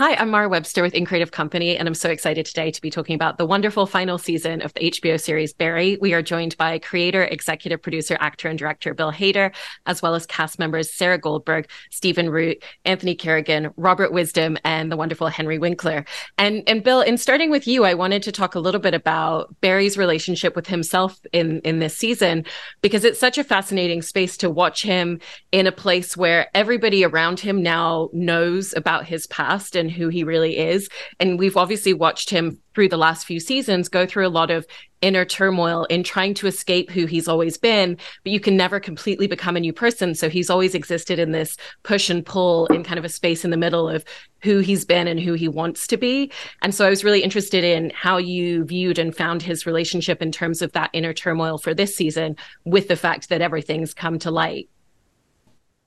Hi, I'm Mara Webster with In Creative Company, and I'm so excited today to be talking about the wonderful final season of the HBO series Barry. We are joined by creator, executive producer, actor, and director Bill Hader, as well as cast members Sarah Goldberg, Stephen Root, Anthony Carrigan, Robert Wisdom, and the wonderful Henry Winkler. And and Bill, in starting with you, I wanted to talk a little bit about Barry's relationship with himself in in this season because it's such a fascinating space to watch him in a place where everybody around him now knows about his past and who he really is. And we've obviously watched him through the last few seasons go through a lot of inner turmoil in trying to escape who he's always been, but you can never completely become a new person. So he's always existed in this push and pull in kind of a space in the middle of who he's been and who he wants to be. And so I was really interested in how you viewed and found his relationship in terms of that inner turmoil for this season with the fact that everything's come to light.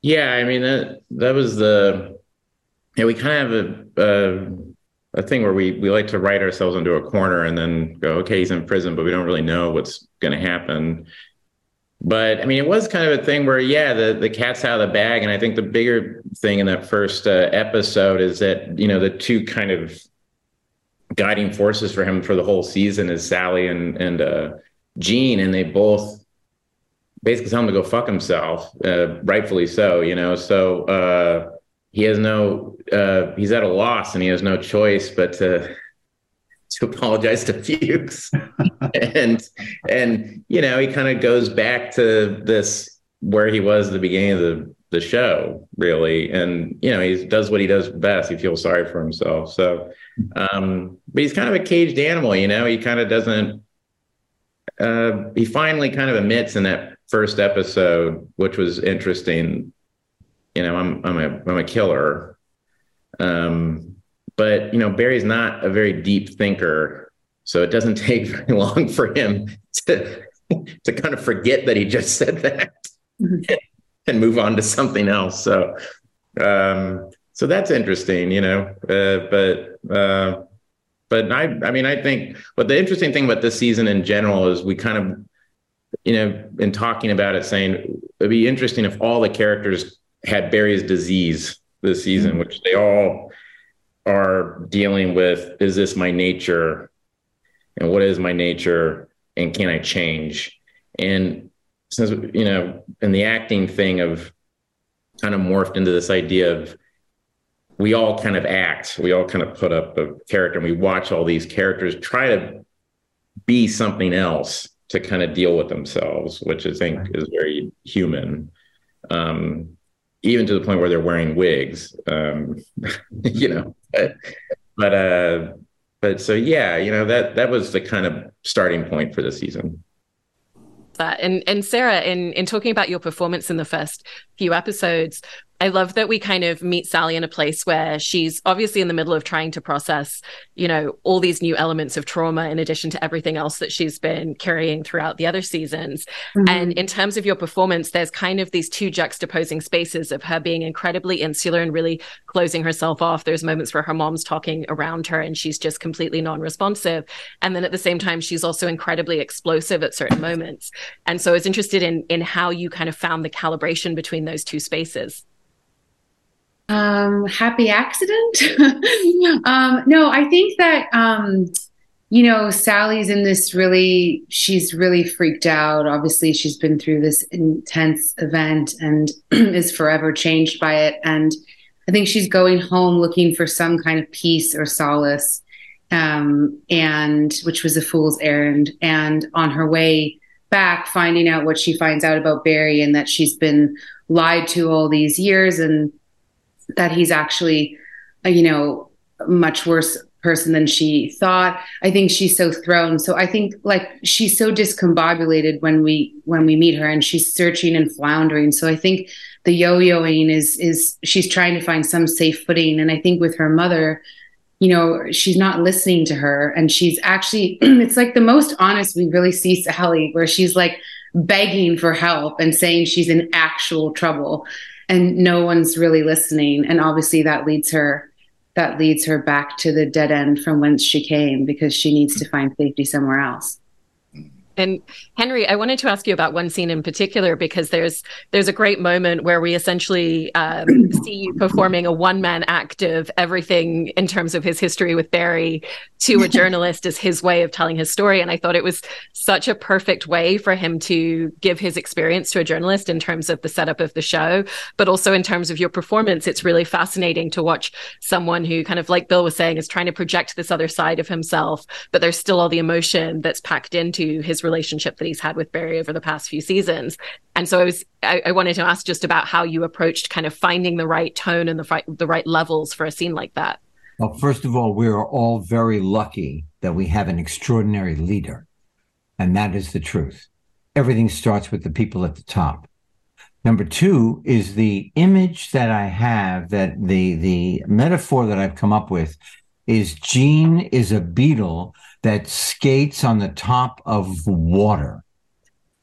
Yeah, I mean that that was the yeah, we kind of have a, a, a thing where we we like to write ourselves into a corner and then go, okay, he's in prison, but we don't really know what's going to happen. But I mean, it was kind of a thing where, yeah, the the cat's out of the bag, and I think the bigger thing in that first uh, episode is that you know the two kind of guiding forces for him for the whole season is Sally and and uh, Gene, and they both basically tell him to go fuck himself, uh, rightfully so, you know. So uh, he has no uh, he's at a loss and he has no choice but to to apologize to Fuchs. and and you know, he kind of goes back to this where he was at the beginning of the the show, really. And you know, he does what he does best. He feels sorry for himself. So um, but he's kind of a caged animal, you know, he kind of doesn't uh, he finally kind of admits in that first episode, which was interesting, you know, I'm I'm a I'm a killer. Um, but you know, Barry's not a very deep thinker, so it doesn't take very long for him to to kind of forget that he just said that mm-hmm. and move on to something else. So um, so that's interesting, you know. Uh, but uh, but I I mean I think but the interesting thing about this season in general is we kind of you know in talking about it saying it'd be interesting if all the characters had Barry's disease this season, mm-hmm. which they all are dealing with. Is this my nature? And what is my nature? And can I change? And since, you know, and the acting thing of kind of morphed into this idea of we all kind of act, we all kind of put up a character and we watch all these characters try to be something else to kind of deal with themselves, which I think is very human. Um, even to the point where they're wearing wigs. Um, you know, but but, uh, but so yeah, you know that that was the kind of starting point for the season that. And and Sarah, in in talking about your performance in the first few episodes, I love that we kind of meet Sally in a place where she's obviously in the middle of trying to process, you know, all these new elements of trauma in addition to everything else that she's been carrying throughout the other seasons. Mm-hmm. And in terms of your performance, there's kind of these two juxtaposing spaces of her being incredibly insular and really closing herself off. There's moments where her mom's talking around her and she's just completely non-responsive. And then at the same time, she's also incredibly explosive at certain moments. And so I was interested in in how you kind of found the calibration between those two spaces. Um, happy accident? um, no, I think that um, you know, Sally's in this really, she's really freaked out. Obviously, she's been through this intense event and is forever changed by it. And I think she's going home looking for some kind of peace or solace, um, and which was a fool's errand. And on her way back, finding out what she finds out about Barry and that she's been lied to all these years and that he's actually, a, you know, much worse person than she thought. I think she's so thrown. So I think like she's so discombobulated when we when we meet her and she's searching and floundering. So I think the yo-yoing is is she's trying to find some safe footing. And I think with her mother, you know, she's not listening to her. And she's actually it's like the most honest we really see Sally, where she's like begging for help and saying she's in actual trouble and no one's really listening. And obviously that leads her that leads her back to the dead end from whence she came because she needs to find safety somewhere else And Henry, I wanted to ask you about one scene in particular because there's there's a great moment where we essentially um, see you performing a one man act of everything in terms of his history with Barry to a journalist as his way of telling his story. And I thought it was such a perfect way for him to give his experience to a journalist in terms of the setup of the show, but also in terms of your performance. It's really fascinating to watch someone who kind of like Bill was saying is trying to project this other side of himself, but there's still all the emotion that's packed into his relationship that he's had with Barry over the past few seasons. And so I was I, I wanted to ask just about how you approached kind of finding the right tone and the right the right levels for a scene like that. Well, first of all, we are all very lucky that we have an extraordinary leader. And that is the truth. Everything starts with the people at the top. Number two is the image that I have that the the metaphor that I've come up with is Gene is a beetle that skates on the top of water.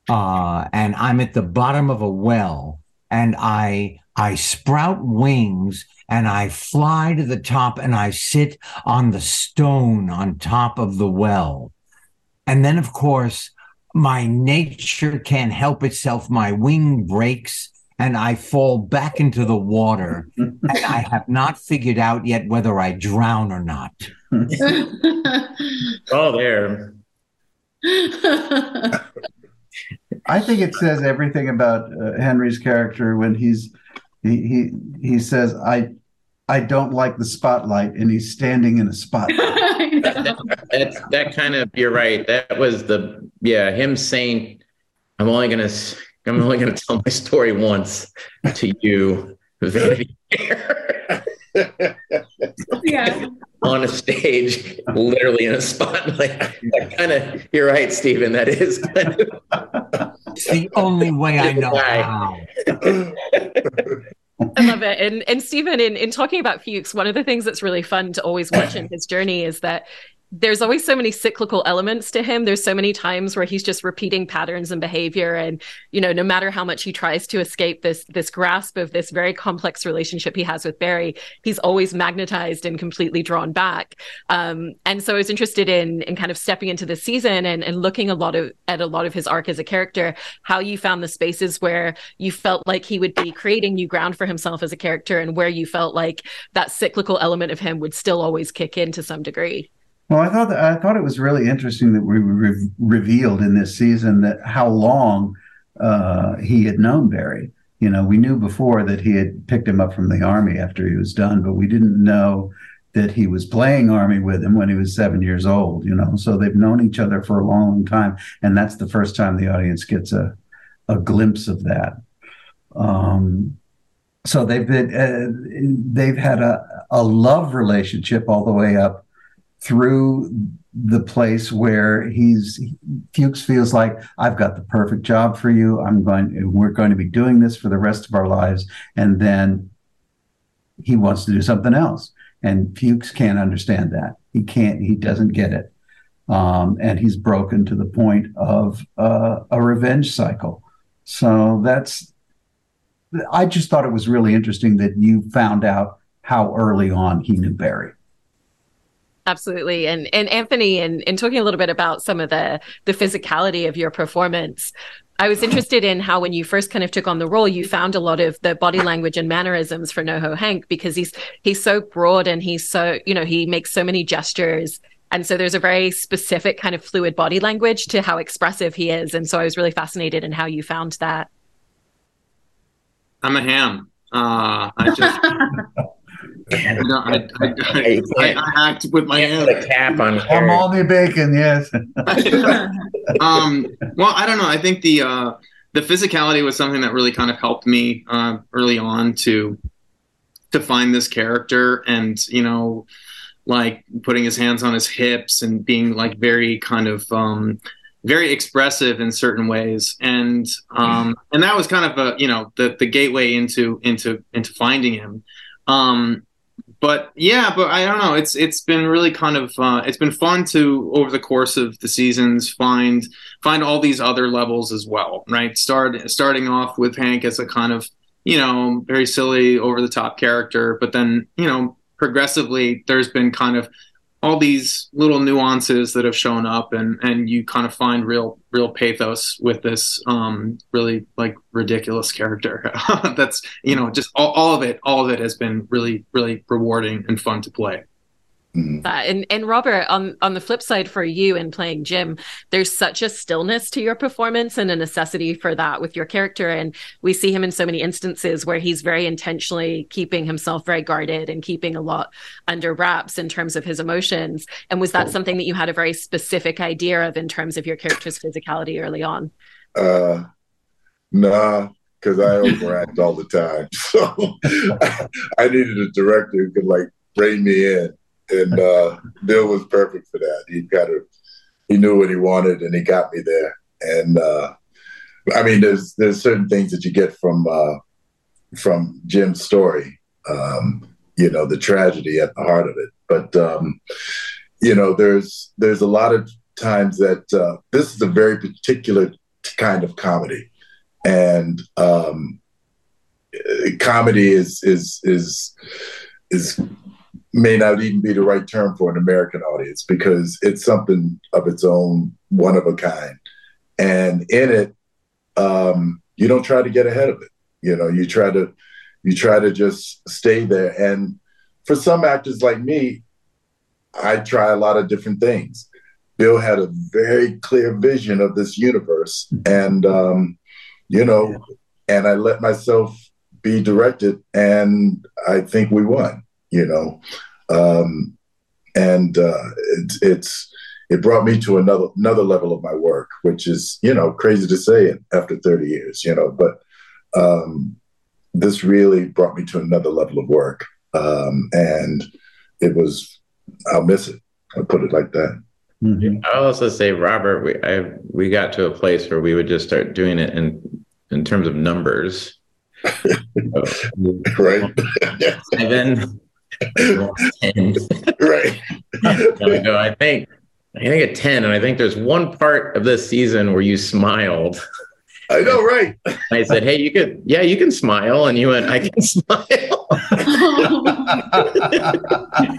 Uh, and I'm at the bottom of a well and I I sprout wings and I fly to the top and I sit on the stone on top of the well. And then of course my nature can't help itself. My wing breaks and I fall back into the water. and I have not figured out yet whether I drown or not. oh, there. I think it says everything about uh, Henry's character when he's he, he he says I I don't like the spotlight and he's standing in a spotlight. that, that's that kind of you're right. That was the yeah him saying I'm only gonna I'm only gonna tell my story once to you, Vanity Fair. yeah. On a stage, literally in a spotlight. That kind of, you're right, Stephen. That is kind of. It's the only way I know how. I love it. And and Stephen, in, in talking about Fuchs, one of the things that's really fun to always watch in his journey is that there's always so many cyclical elements to him. There's so many times where he's just repeating patterns and behavior. And, you know, no matter how much he tries to escape this, this grasp of this very complex relationship he has with Barry, he's always magnetized and completely drawn back. Um, and so I was interested in, in kind of stepping into the season and, and looking a lot of, at a lot of his arc as a character, how you found the spaces where you felt like he would be creating new ground for himself as a character and where you felt like that cyclical element of him would still always kick in to some degree. Well, I thought that, I thought it was really interesting that we re- revealed in this season that how long uh, he had known Barry. You know, we knew before that he had picked him up from the army after he was done, but we didn't know that he was playing army with him when he was seven years old. You know, so they've known each other for a long time, and that's the first time the audience gets a a glimpse of that. Um, so they've been uh, they've had a a love relationship all the way up through the place where he's Fuchs feels like I've got the perfect job for you. I'm going we're going to be doing this for the rest of our lives and then he wants to do something else and Fuchs can't understand that. He can't he doesn't get it. Um, and he's broken to the point of uh, a revenge cycle. So that's I just thought it was really interesting that you found out how early on he knew Barry. Absolutely. And and Anthony and, and talking a little bit about some of the the physicality of your performance. I was interested in how when you first kind of took on the role, you found a lot of the body language and mannerisms for NoHo Hank because he's he's so broad and he's so, you know, he makes so many gestures. And so there's a very specific kind of fluid body language to how expressive he is. And so I was really fascinated in how you found that. I'm a ham. Uh, I just I, I, I, I, act with my hands. The cap on. I'm only bacon, yes. um, well, I don't know. I think the uh, the physicality was something that really kind of helped me uh, early on to to find this character, and you know, like putting his hands on his hips and being like very kind of um, very expressive in certain ways and um and that was kind of a you know the the gateway into into into finding him um but yeah, but I don't know. It's it's been really kind of uh, it's been fun to over the course of the seasons find find all these other levels as well, right? Start starting off with Hank as a kind of you know very silly over the top character, but then you know progressively there's been kind of all these little nuances that have shown up and and you kind of find real real pathos with this um really like ridiculous character. That's you know just all, all of it all of it has been really really rewarding and fun to play Mm-hmm. That and and Robert on on the flip side for you in playing Jim, there's such a stillness to your performance and a necessity for that with your character, and we see him in so many instances where he's very intentionally keeping himself very guarded and keeping a lot under wraps in terms of his emotions. And was that oh. something that you had a very specific idea of in terms of your character's physicality early on? Uh, nah, because I overact all the time, so I needed a director who could like rein me in and uh, Bill was perfect for that. He kind of he knew what he wanted, and he got me there. And uh, I mean, there's there's certain things that you get from uh, from Jim's story. Um, you know, the tragedy at the heart of it. But um, you know, there's there's a lot of times that uh, this is a very particular kind of comedy, and um, comedy is is is is may not even be the right term for an American audience because it's something of its own, one of a kind. And in it, um, you don't try to get ahead of it. You know, you try to you try to just stay there. And for some actors like me, I try a lot of different things. Bill had a very clear vision of this universe, and um, you know, and I let myself be directed, and I think we won you know, um, and uh, it, it's it brought me to another another level of my work, which is you know crazy to say it after 30 years, you know, but um, this really brought me to another level of work, um, and it was I'll miss it. I'll put it like that. Mm-hmm. I'll also say, Robert, we I, we got to a place where we would just start doing it in in terms of numbers. right. Seven, ten. Right. I go, I think I think at 10, and I think there's one part of this season where you smiled. I know, right? I said, Hey, you could, yeah, you can smile. And you went, I can smile.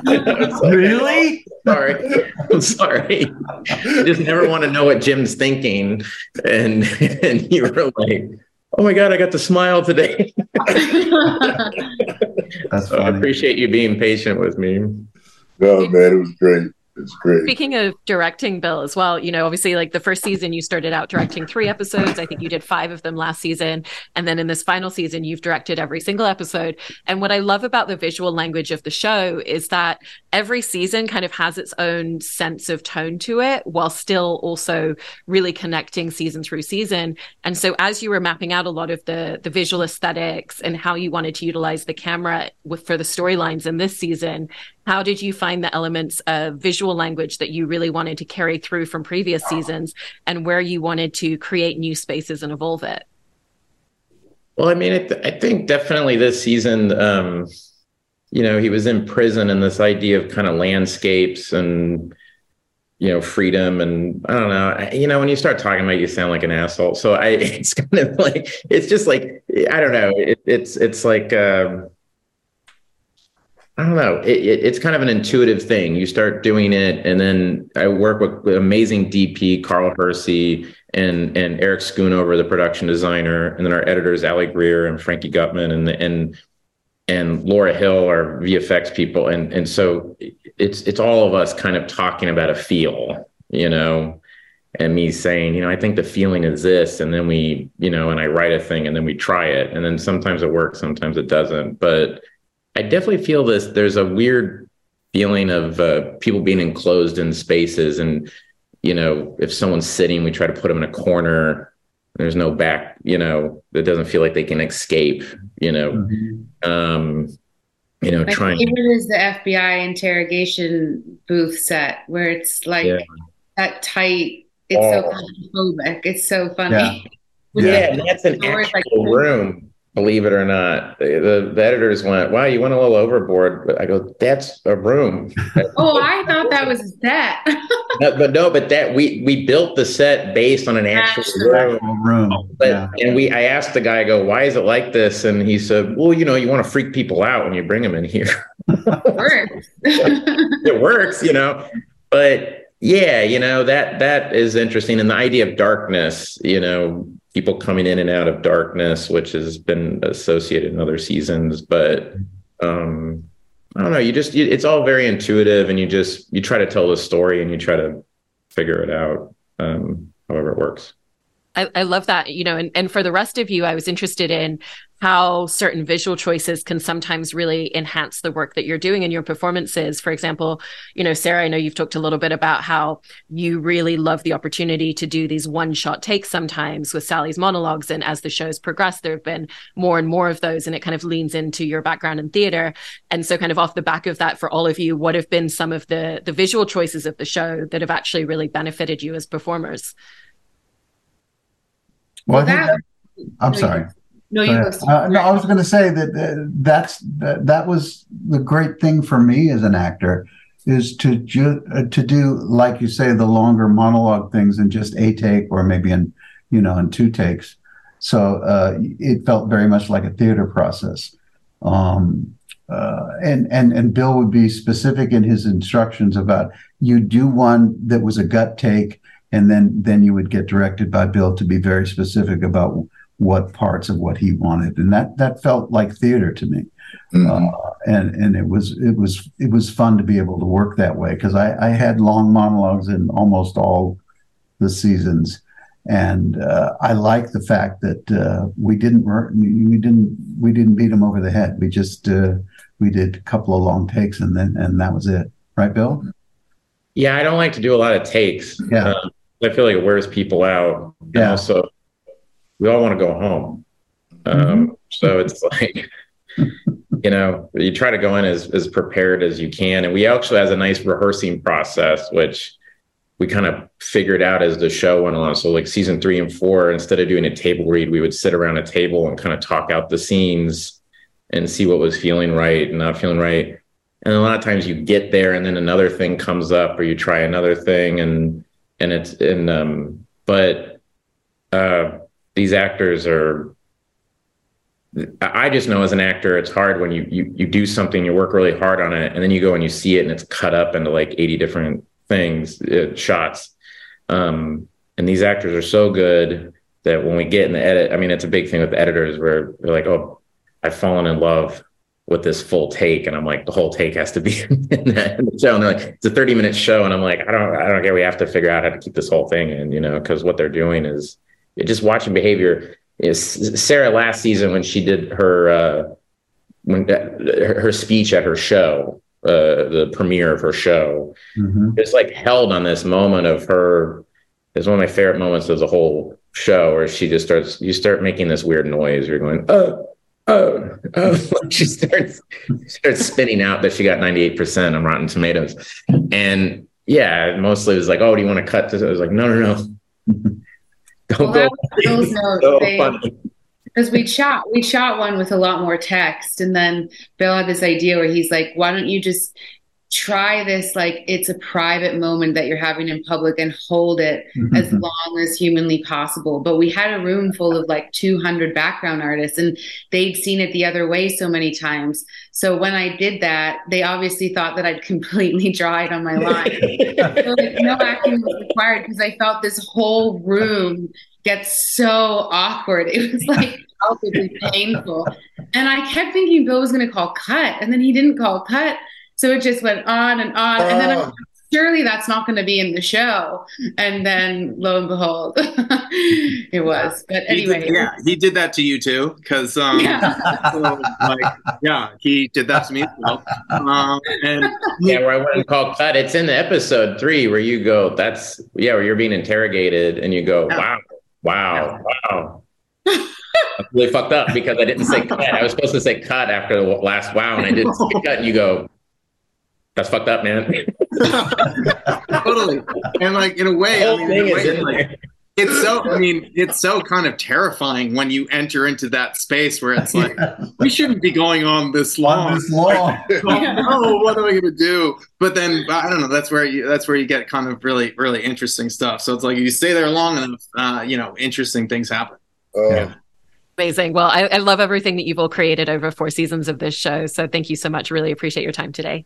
like, really? Oh, sorry. I'm sorry. I just never want to know what Jim's thinking. And, and you were like, Oh my God, I got to smile today. That's so I appreciate you being patient with me. No, man, it was great. It's great. Speaking of directing, Bill, as well, you know, obviously, like the first season, you started out directing three episodes. I think you did five of them last season. And then in this final season, you've directed every single episode. And what I love about the visual language of the show is that every season kind of has its own sense of tone to it while still also really connecting season through season. And so as you were mapping out a lot of the, the visual aesthetics and how you wanted to utilize the camera with, for the storylines in this season, how did you find the elements of visual language that you really wanted to carry through from previous seasons and where you wanted to create new spaces and evolve it? Well, I mean, I, th- I think definitely this season, um, you know, he was in prison and this idea of kind of landscapes and, you know, freedom. And I don't know, you know, when you start talking about it, you sound like an asshole. So I, it's kind of like, it's just like, I don't know. It, it's, it's like, um, I don't know. It, it, it's kind of an intuitive thing. You start doing it, and then I work with amazing DP Carl Herse and and Eric Schoonover, the production designer, and then our editors Ali Greer and Frankie Gutman and and and Laura Hill are VFX people, and and so it's it's all of us kind of talking about a feel, you know, and me saying, you know, I think the feeling is this, and then we, you know, and I write a thing, and then we try it, and then sometimes it works, sometimes it doesn't, but I definitely feel this. There's a weird feeling of uh, people being enclosed in spaces, and you know, if someone's sitting, we try to put them in a corner. There's no back, you know, it doesn't feel like they can escape. You know, mm-hmm. um, you know, My trying. favorite is the FBI interrogation booth set where it's like yeah. that tight. It's oh. so claustrophobic. It's so funny. Yeah, yeah and that's an actual like, room believe it or not. The, the, editors went, "Wow, you went a little overboard." But I go, "That's a room." oh, I thought that was a set. no, but no, but that we we built the set based on an actual room. room. But yeah. and we, I asked the guy, I "Go, why is it like this?" And he said, "Well, you know, you want to freak people out when you bring them in here." it works, you know. But yeah, you know that that is interesting, and the idea of darkness, you know, people coming in and out of darkness, which has been associated in other seasons, but um, I don't know. You just you, it's all very intuitive, and you just you try to tell the story and you try to figure it out, um, however it works. I, I, love that, you know, and, and for the rest of you, I was interested in how certain visual choices can sometimes really enhance the work that you're doing in your performances. For example, you know, Sarah, I know you've talked a little bit about how you really love the opportunity to do these one shot takes sometimes with Sally's monologues. And as the shows progress, there have been more and more of those, and it kind of leans into your background in theater. And so, kind of off the back of that, for all of you, what have been some of the the visual choices of the show that have actually really benefited you as performers? Well, that, I'm sorry. No, you uh, no, I was going to say that uh, that's that, that was the great thing for me as an actor is to ju- uh, to do like you say the longer monologue things in just a take or maybe in you know in two takes. So uh, it felt very much like a theater process. Um, uh, and and and Bill would be specific in his instructions about you do one that was a gut take and then then you would get directed by Bill to be very specific about what parts of what he wanted, and that that felt like theater to me. Mm-hmm. Uh, and and it was it was it was fun to be able to work that way because I, I had long monologues in almost all the seasons, and uh, I like the fact that uh, we didn't we didn't we didn't beat him over the head. We just uh, we did a couple of long takes and then and that was it. Right, Bill? Yeah, I don't like to do a lot of takes. Yeah. Um, I feel like it wears people out. Yeah. And also, we all want to go home. Um, mm-hmm. So it's like, you know, you try to go in as, as prepared as you can. And we actually has a nice rehearsing process, which we kind of figured out as the show went along. So like season three and four, instead of doing a table read, we would sit around a table and kind of talk out the scenes and see what was feeling right and not feeling right. And a lot of times you get there and then another thing comes up or you try another thing and and it's in um but uh these actors are I just know as an actor, it's hard when you, you you do something, you work really hard on it, and then you go and you see it, and it's cut up into like eighty different things, uh, shots. Um, and these actors are so good that when we get in the edit, I mean, it's a big thing with editors where they're like, "Oh, I've fallen in love with this full take and i'm like the whole take has to be in, in the show and they're like it's a 30 minute show and i'm like i don't i don't care we have to figure out how to keep this whole thing in you know because what they're doing is just watching behavior is sarah last season when she did her uh when her speech at her show uh the premiere of her show mm-hmm. just like held on this moment of her it's one of my favorite moments of the whole show where she just starts you start making this weird noise you're going oh oh, oh. she starts starts spitting out that she got 98% on Rotten Tomatoes. And yeah, mostly it was like, oh, do you want to cut this? I was like, no, no, no. Don't well, go. So because we shot we shot one with a lot more text and then bill had this idea where he's like why don't you just try this like it's a private moment that you're having in public and hold it mm-hmm. as long as humanly possible. But we had a room full of like 200 background artists and they'd seen it the other way so many times. So when i did that they obviously thought that i'd completely dried on my line. So like, no acting was required because i felt this whole room get so awkward. It was like palpably painful. And i kept thinking bill was going to call cut and then he didn't call cut so it just went on and on. And then I'm oh. surely that's not going to be in the show. And then lo and behold, it was. But anyway. He did, yeah, he did that to you too. Cause, um, yeah. so, like, yeah, he did that to me. Well. Um, and yeah, where I went and called cut. It's in episode three where you go, that's, yeah, where you're being interrogated and you go, yeah. wow, wow, wow. I really fucked up because I didn't say cut. I was supposed to say cut after the last wow, and I didn't say cut. And you go, that's fucked up, man. totally. And like in a way, I mean, a way like, it's so I mean, it's so kind of terrifying when you enter into that space where it's like, yeah. we shouldn't be going on this long. On this long. Oh, what am I gonna do? But then I don't know, that's where you that's where you get kind of really, really interesting stuff. So it's like if you stay there long enough, uh, you know, interesting things happen. Uh, yeah. Amazing. Well, I, I love everything that you've all created over four seasons of this show. So thank you so much. Really appreciate your time today.